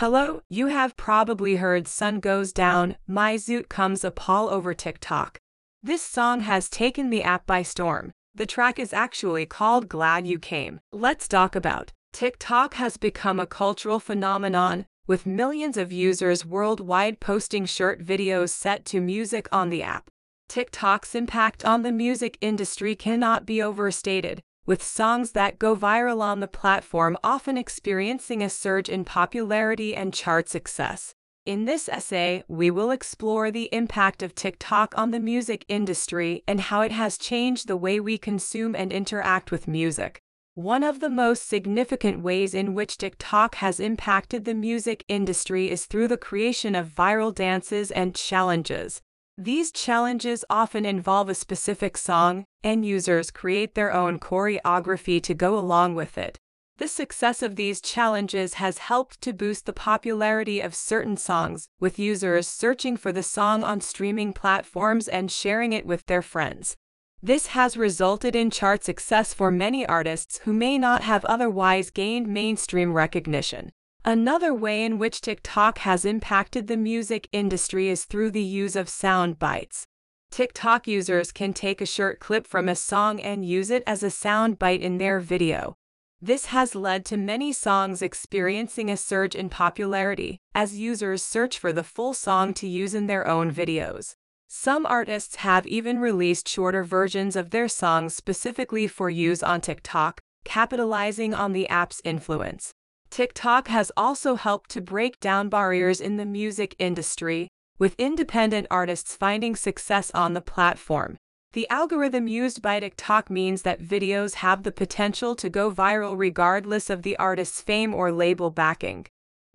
Hello, you have probably heard Sun Goes Down, My Zoot Comes Up all over TikTok. This song has taken the app by storm. The track is actually called Glad You Came. Let's talk about. TikTok has become a cultural phenomenon, with millions of users worldwide posting short videos set to music on the app. TikTok's impact on the music industry cannot be overstated, with songs that go viral on the platform often experiencing a surge in popularity and chart success. In this essay, we will explore the impact of TikTok on the music industry and how it has changed the way we consume and interact with music. One of the most significant ways in which TikTok has impacted the music industry is through the creation of viral dances and challenges. These challenges often involve a specific song, and users create their own choreography to go along with it. The success of these challenges has helped to boost the popularity of certain songs, with users searching for the song on streaming platforms and sharing it with their friends. This has resulted in chart success for many artists who may not have otherwise gained mainstream recognition. Another way in which TikTok has impacted the music industry is through the use of sound bites. TikTok users can take a short clip from a song and use it as a sound bite in their video. This has led to many songs experiencing a surge in popularity as users search for the full song to use in their own videos. Some artists have even released shorter versions of their songs specifically for use on TikTok, capitalizing on the app's influence. TikTok has also helped to break down barriers in the music industry, with independent artists finding success on the platform. The algorithm used by TikTok means that videos have the potential to go viral regardless of the artist's fame or label backing.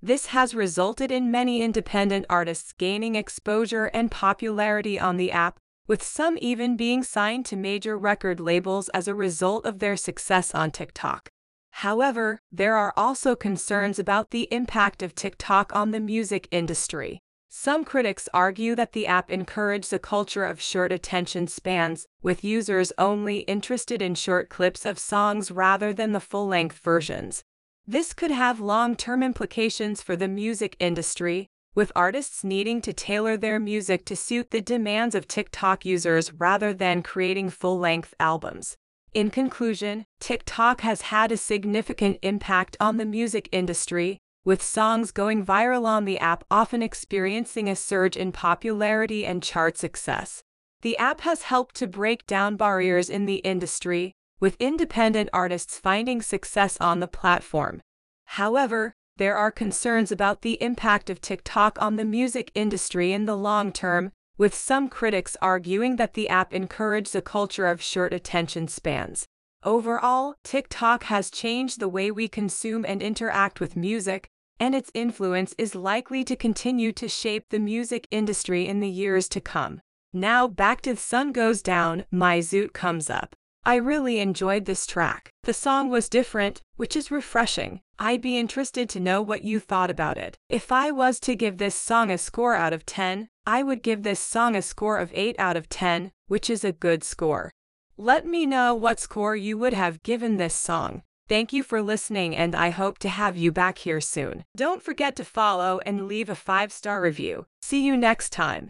This has resulted in many independent artists gaining exposure and popularity on the app, with some even being signed to major record labels as a result of their success on TikTok. However, there are also concerns about the impact of TikTok on the music industry. Some critics argue that the app encouraged a culture of short attention spans, with users only interested in short clips of songs rather than the full length versions. This could have long term implications for the music industry, with artists needing to tailor their music to suit the demands of TikTok users rather than creating full length albums. In conclusion, TikTok has had a significant impact on the music industry, with songs going viral on the app often experiencing a surge in popularity and chart success. The app has helped to break down barriers in the industry, with independent artists finding success on the platform. However, there are concerns about the impact of TikTok on the music industry in the long term, with some critics arguing that the app encourages a culture of short attention spans. Overall, TikTok has changed the way we consume and interact with music, and its influence is likely to continue to shape the music industry in the years to come. Now back to The Sun Goes Down, My Zoot Comes Up. I really enjoyed this track. The song was different, which is refreshing. I'd be interested to know what you thought about it. If I was to give this song a score out of 10, I would give this song a score of 8 out of 10, which is a good score. Let me know what score you would have given this song. Thank you for listening and I hope to have you back here soon. Don't forget to follow and leave a 5-star review. See you next time.